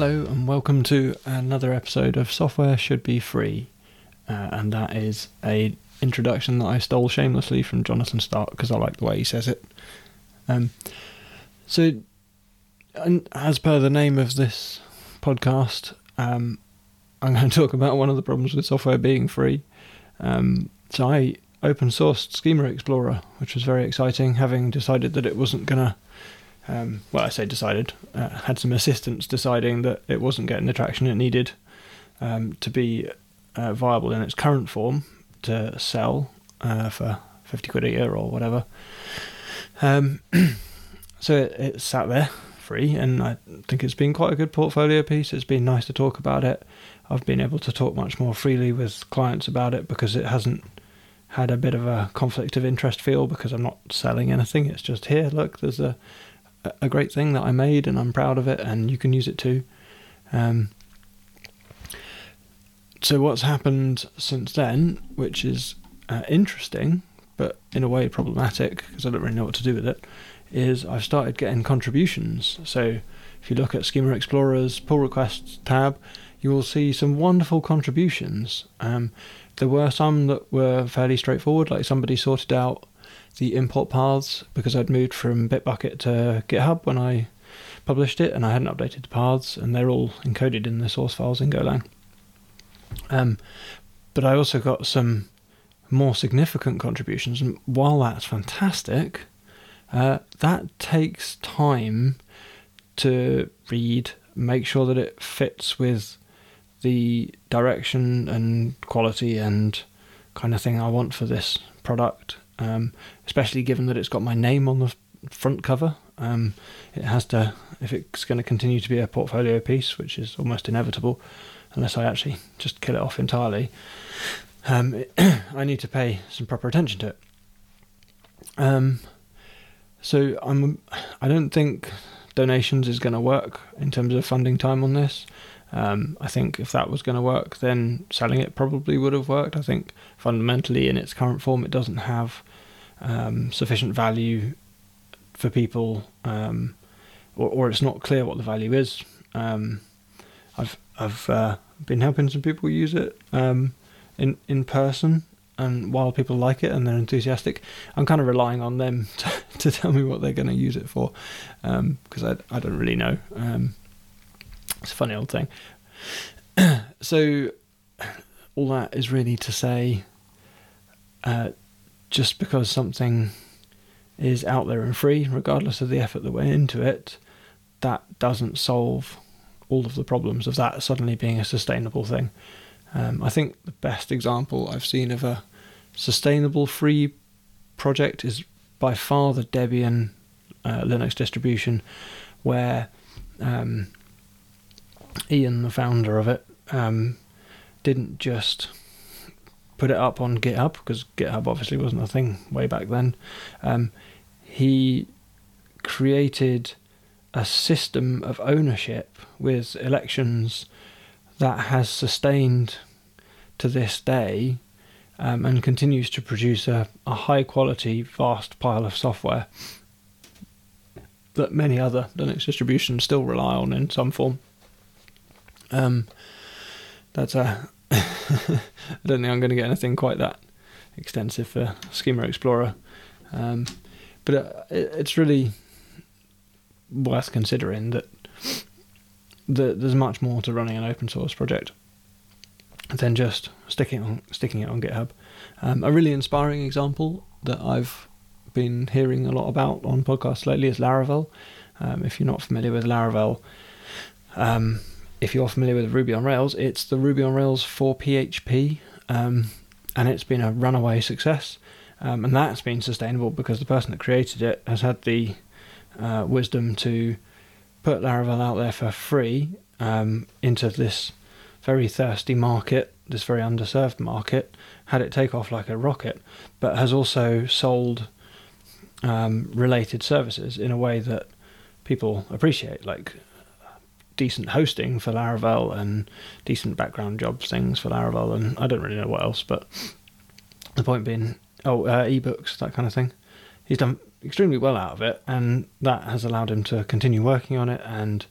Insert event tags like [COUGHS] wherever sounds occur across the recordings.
Hello, and welcome to another episode of Software Should Be Free. Uh, and that is a introduction that I stole shamelessly from Jonathan Stark because I like the way he says it. Um, so, and as per the name of this podcast, um, I'm going [LAUGHS] to talk about one of the problems with software being free. Um, so I open sourced Schema Explorer, which was very exciting, having decided that it wasn't going to um, well, I say decided, uh, had some assistance deciding that it wasn't getting the traction it needed um, to be uh, viable in its current form to sell uh, for 50 quid a year or whatever. Um, [CLEARS THROAT] so it, it sat there free, and I think it's been quite a good portfolio piece. It's been nice to talk about it. I've been able to talk much more freely with clients about it because it hasn't had a bit of a conflict of interest feel because I'm not selling anything. It's just here, look, there's a a great thing that I made and I'm proud of it, and you can use it too. Um, so, what's happened since then, which is uh, interesting, but in a way problematic because I don't really know what to do with it, is I've started getting contributions. So, if you look at Schema Explorer's pull requests tab, you will see some wonderful contributions. Um, there were some that were fairly straightforward, like somebody sorted out the import paths because I'd moved from Bitbucket to GitHub when I published it and I hadn't updated the paths and they're all encoded in the source files in Golang. Um, but I also got some more significant contributions and while that's fantastic, uh, that takes time to read, make sure that it fits with the direction and quality and kind of thing I want for this product um, especially given that it's got my name on the front cover. Um, it has to, if it's going to continue to be a portfolio piece, which is almost inevitable, unless I actually just kill it off entirely. Um, it, [COUGHS] I need to pay some proper attention to it. Um, so I'm, I don't think donations is going to work in terms of funding time on this. Um, I think if that was going to work, then selling it probably would have worked. I think fundamentally, in its current form, it doesn't have um, sufficient value for people, um, or, or, it's not clear what the value is. Um, I've I've uh, been helping some people use it um, in in person, and while people like it and they're enthusiastic, I'm kind of relying on them [LAUGHS] to, to tell me what they're going to use it for, because um, I I don't really know. It's a funny old thing. [CLEARS THROAT] so all that is really to say. Uh, just because something is out there and free, regardless of the effort that went into it, that doesn't solve all of the problems of that suddenly being a sustainable thing. Um, I think the best example I've seen of a sustainable free project is by far the Debian uh, Linux distribution, where um, Ian, the founder of it, um, didn't just put it up on GitHub because GitHub obviously wasn't a thing way back then. Um, he created a system of ownership with elections that has sustained to this day um, and continues to produce a, a high quality, vast pile of software that many other Linux distributions still rely on in some form. Um, that's a [LAUGHS] I don't think I'm going to get anything quite that extensive for Schema Explorer, um, but uh, it, it's really worth considering that the, there's much more to running an open source project than just sticking on sticking it on GitHub. Um, a really inspiring example that I've been hearing a lot about on podcasts lately is Laravel. Um, if you're not familiar with Laravel, um, if you're familiar with Ruby on Rails, it's the Ruby on Rails for PHP, um, and it's been a runaway success. Um, and that's been sustainable because the person that created it has had the uh, wisdom to put Laravel out there for free um, into this very thirsty market, this very underserved market, had it take off like a rocket, but has also sold um, related services in a way that people appreciate, like decent hosting for Laravel and decent background jobs things for Laravel, and I don't really know what else. But the point being, oh, uh, ebooks, that kind of thing. He's done extremely well out of it, and that has allowed him to continue working on it and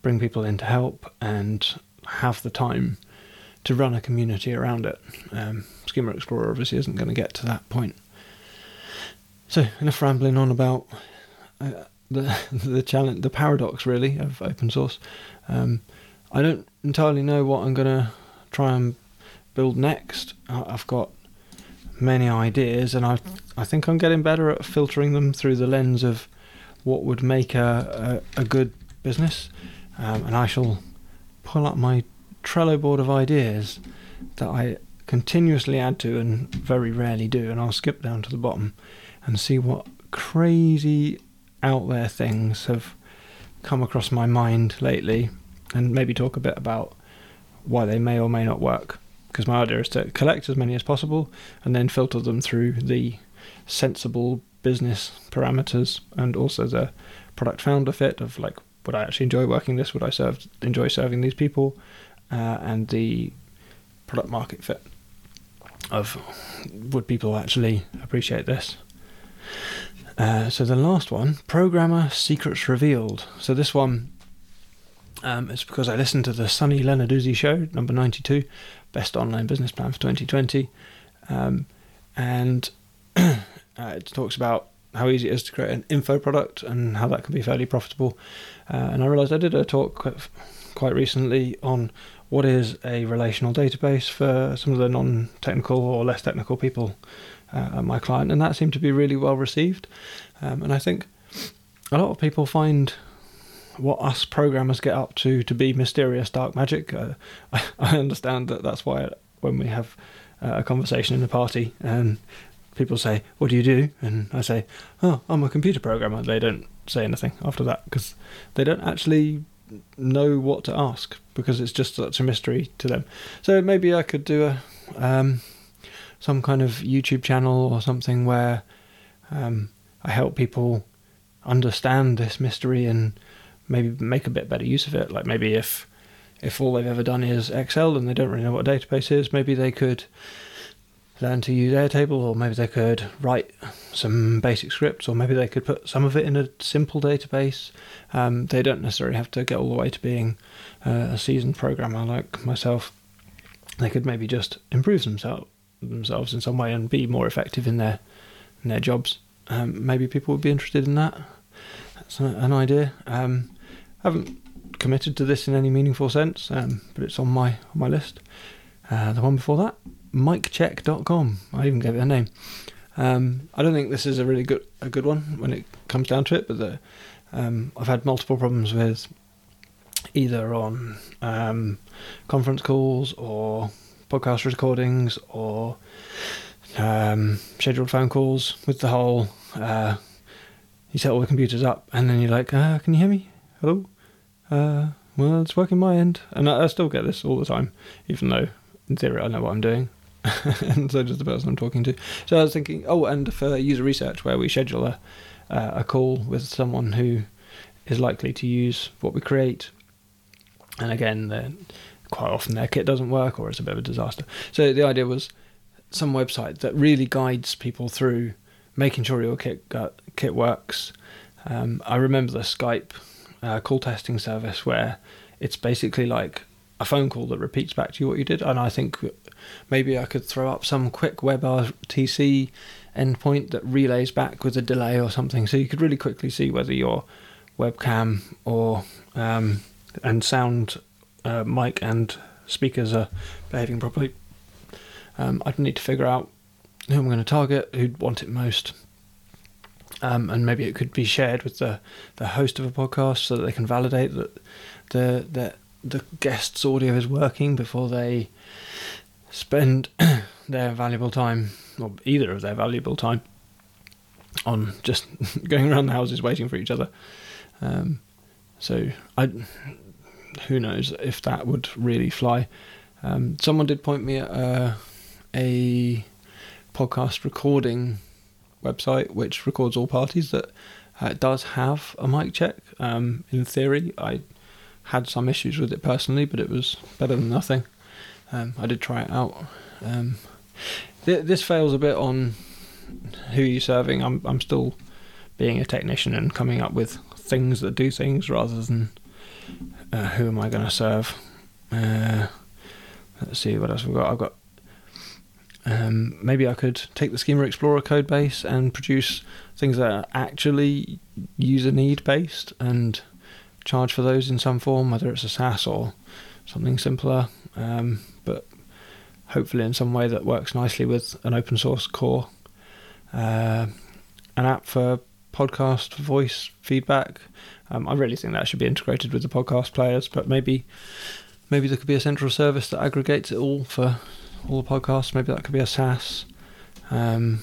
bring people in to help and have the time to run a community around it. Um, Schema Explorer obviously isn't going to get to that point. So enough rambling on about uh, the [LAUGHS] the challenge, the paradox really of open source. Um, I don't entirely know what I'm to try and build next. I've got many ideas, and I I think I'm getting better at filtering them through the lens of what would make a a, a good business. Um, and I shall pull up my Trello board of ideas that I continuously add to and very rarely do, and I'll skip down to the bottom and see what crazy out there things have come across my mind lately, and maybe talk a bit about why they may or may not work. Because my idea is to collect as many as possible and then filter them through the sensible business parameters and also the product founder fit of like would I actually enjoy working this? Would I serve enjoy serving these people? Uh, and the product market fit of would people actually appreciate this? Uh, so the last one, programmer secrets revealed. So this one um, is because I listened to the Sunny Lenarduzzi show, number ninety-two, best online business plan for 2020, um, and [CLEARS THROAT] uh, it talks about how easy it is to create an info product and how that can be fairly profitable. Uh, and I realised I did a talk quite, quite recently on what is a relational database for some of the non-technical or less technical people uh, my client, and that seemed to be really well received. Um, and I think a lot of people find what us programmers get up to to be mysterious dark magic. Uh, I, [LAUGHS] I, understand that that's why when we have uh, a conversation in a party and people say, "What do you do?" and I say, "Oh, I'm a computer programmer," they don't say anything after that because they don't actually know what to ask because it's just such a mystery to them. So maybe I could do a um, some kind of YouTube channel or something where um, I help people understand this mystery and maybe make a bit better use of it. Like maybe if if all they've ever done is Excel and they don't really know what a database is, maybe they could learn to use Airtable, or maybe they could write some basic scripts, or maybe they could put some of it in a simple database. Um, they don't necessarily have to get all the way to being uh, a seasoned programmer like myself. They could maybe just improve themselves themselves in some way and be more effective in their in their jobs. Um, maybe people would be interested in that. That's an idea. Um, I haven't committed to this in any meaningful sense, um, but it's on my on my list. Uh, the one before that, miccheck.com. I even gave it a name. Um, I don't think this is a really good a good one when it comes down to it, but the, um, I've had multiple problems with either on um, conference calls or podcast recordings or um, scheduled phone calls with the whole. Uh, you set all the computers up, and then you're like, uh, "Can you hear me? Hello? Uh, well, it's working my end," and I, I still get this all the time, even though in theory I know what I'm doing. [LAUGHS] and so does the person I'm talking to. So I was thinking, oh, and for user research, where we schedule a uh, a call with someone who is likely to use what we create, and again, quite often their kit doesn't work or it's a bit of a disaster. So the idea was some website that really guides people through making sure your kit kit works. Um, I remember the Skype uh, call testing service where it's basically like a phone call that repeats back to you what you did, and I think maybe I could throw up some quick WebRTC endpoint that relays back with a delay or something, so you could really quickly see whether your webcam or um, and sound uh, mic and speakers are behaving properly. Um, I'd need to figure out who I'm going to target, who'd want it most, um, and maybe it could be shared with the, the host of a podcast so that they can validate that the the the guest's audio is working before they spend [COUGHS] their valuable time, or either of their valuable time, on just [LAUGHS] going around the houses waiting for each other. Um, so I, who knows if that would really fly. Um, someone did point me at uh, a podcast recording website which records all parties that uh, does have a mic check. Um, in theory, I had some issues with it personally, but it was better than nothing. Um, I did try it out. Um, th- this fails a bit on who you're serving. I'm I'm still being a technician and coming up with things that do things rather than uh, who am I going to serve? Uh, let's see what else we've got. I've got um, maybe I could take the Schema Explorer code base and produce things that are actually user need based and charge for those in some form, whether it's a SaaS or something simpler, um, but hopefully in some way that works nicely with an open source core. Uh, an app for podcast voice feedback. Um, I really think that should be integrated with the podcast players, but maybe maybe there could be a central service that aggregates it all for all the podcasts. Maybe that could be a SaaS. Um,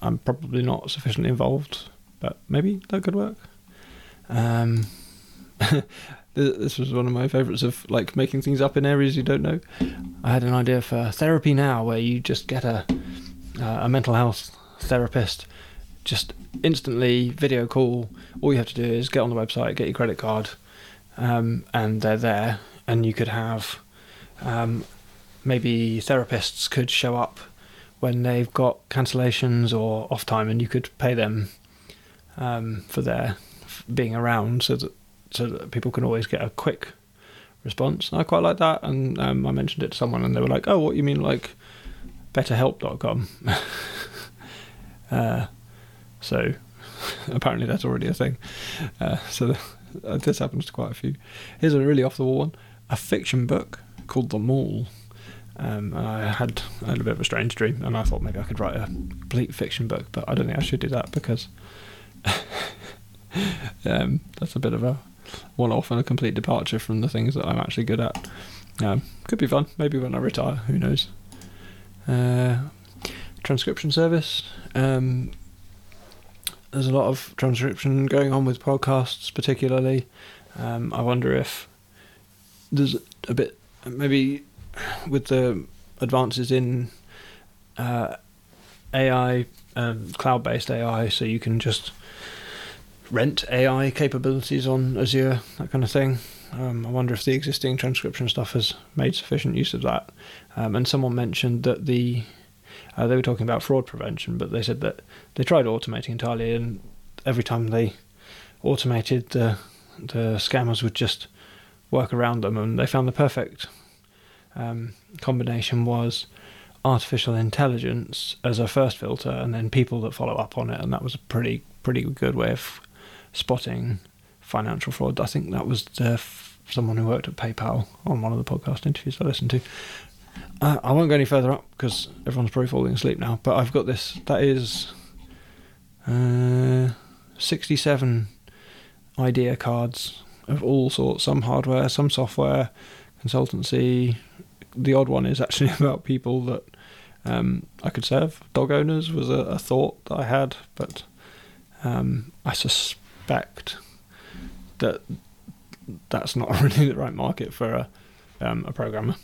I'm probably not sufficiently involved, but maybe that could work. Um, [LAUGHS] this was one of my favorites of like making things up in areas you don't know. I had an idea for therapy now, where you just get a uh, a mental health therapist, just instantly video call. All you have to do is get on the website, get your credit card, um, and they're there. And you could have um, maybe therapists could show up when they've got cancellations or off time, and you could pay them um, for their being around, so that so that people can always get a quick response. I quite like that, and um, I mentioned it to someone, and they were like, "Oh, what you mean like BetterHelp.com?" [LAUGHS] uh, so [LAUGHS] apparently that's already a thing. Uh, so [LAUGHS] uh, this happens to quite a few. Here's a really off the wall one: a fiction book called The Mall um, I had, I had a bit of a strange dream, and I thought maybe I could write a complete fiction book, but I don't think I should do that because [LAUGHS] um, that's a bit of a one-off and a complete departure from the things that I'm actually good at. Um, could be fun. Maybe when I retire, who knows? Uh, transcription service. Um, there's a lot of transcription going on with podcasts, particularly. Um, I wonder if there's a bit maybe with the advances in uh, AI, um, cloud-based AI, so you can just rent AI capabilities on Azure, that kind of thing. Um, I wonder if the existing transcription stuff has made sufficient use of that. Um, and someone mentioned that the uh, they were talking about fraud prevention, but they said that they tried automating entirely, and every time they automated, the the scammers would just work around them, and they found the perfect um, combination was artificial intelligence as a first filter, and then people that follow up on it, and that was a pretty pretty good way of spotting financial fraud. I think that was the someone who worked at PayPal on one of the podcast interviews I listened to. Uh, I won't go any further up because everyone's probably falling asleep now. But I've got this. That is uh, sixty-seven idea cards of all sorts. Some hardware, some software, consultancy, the odd one is actually [LAUGHS] about people that um, I could serve. Dog owners was a, a thought that I had, but um, I suspect that that's not [LAUGHS] really the right market for a, um, a programmer.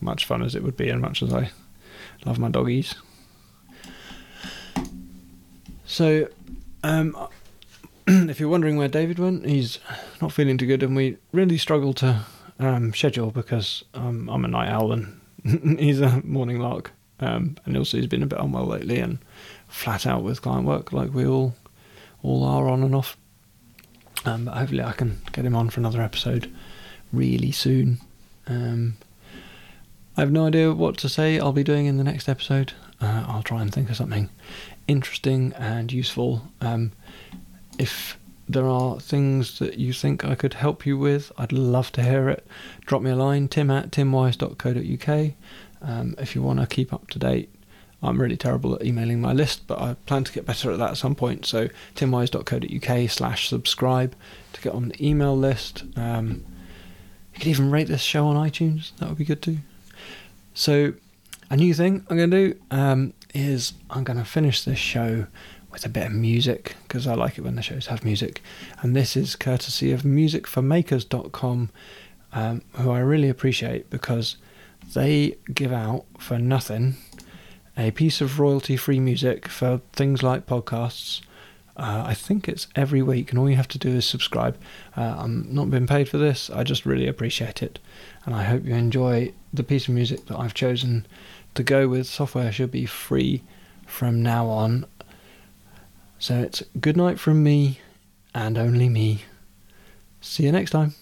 Much fun as it would be, and much as I love my doggies. So, um, [CLEARS THROAT] if you're wondering where David went, he's not feeling too good, and we really struggle to um, schedule because um, I'm a night owl and [LAUGHS] he's a morning lark. Um, and also he's been a bit unwell lately and flat out with client work like we all all are on and off. Um, but hopefully I can get him on for another episode really soon. Um, I have no idea what to say I'll be doing in the next episode. Uh, I'll try and think of something interesting and useful. Um, if there are things that you think I could help you with, I'd love to hear it. Drop me a line, tim at timwise.co.uk. Um, if you want to keep up to date, I'm really terrible at emailing my list, but I plan to get better at that at some point. So timwise.co.uk slash subscribe to get on the email list. Um, you could even rate this show on iTunes. That would be good too. So a new thing I'm going to do um, is I'm going to finish this show with a bit of music because I like it when the shows have music. And this is courtesy of musicformakers.com, um, who I really appreciate because they give out for nothing a piece of royalty free music for things like podcasts. Uh, I think it's every week, and all you have to do is subscribe. Uh, I'm not being paid for this, I just really appreciate it. And I hope you enjoy the piece of music that I've chosen to go with. Software should be free from now on so it's good night from me and only me. See you next time.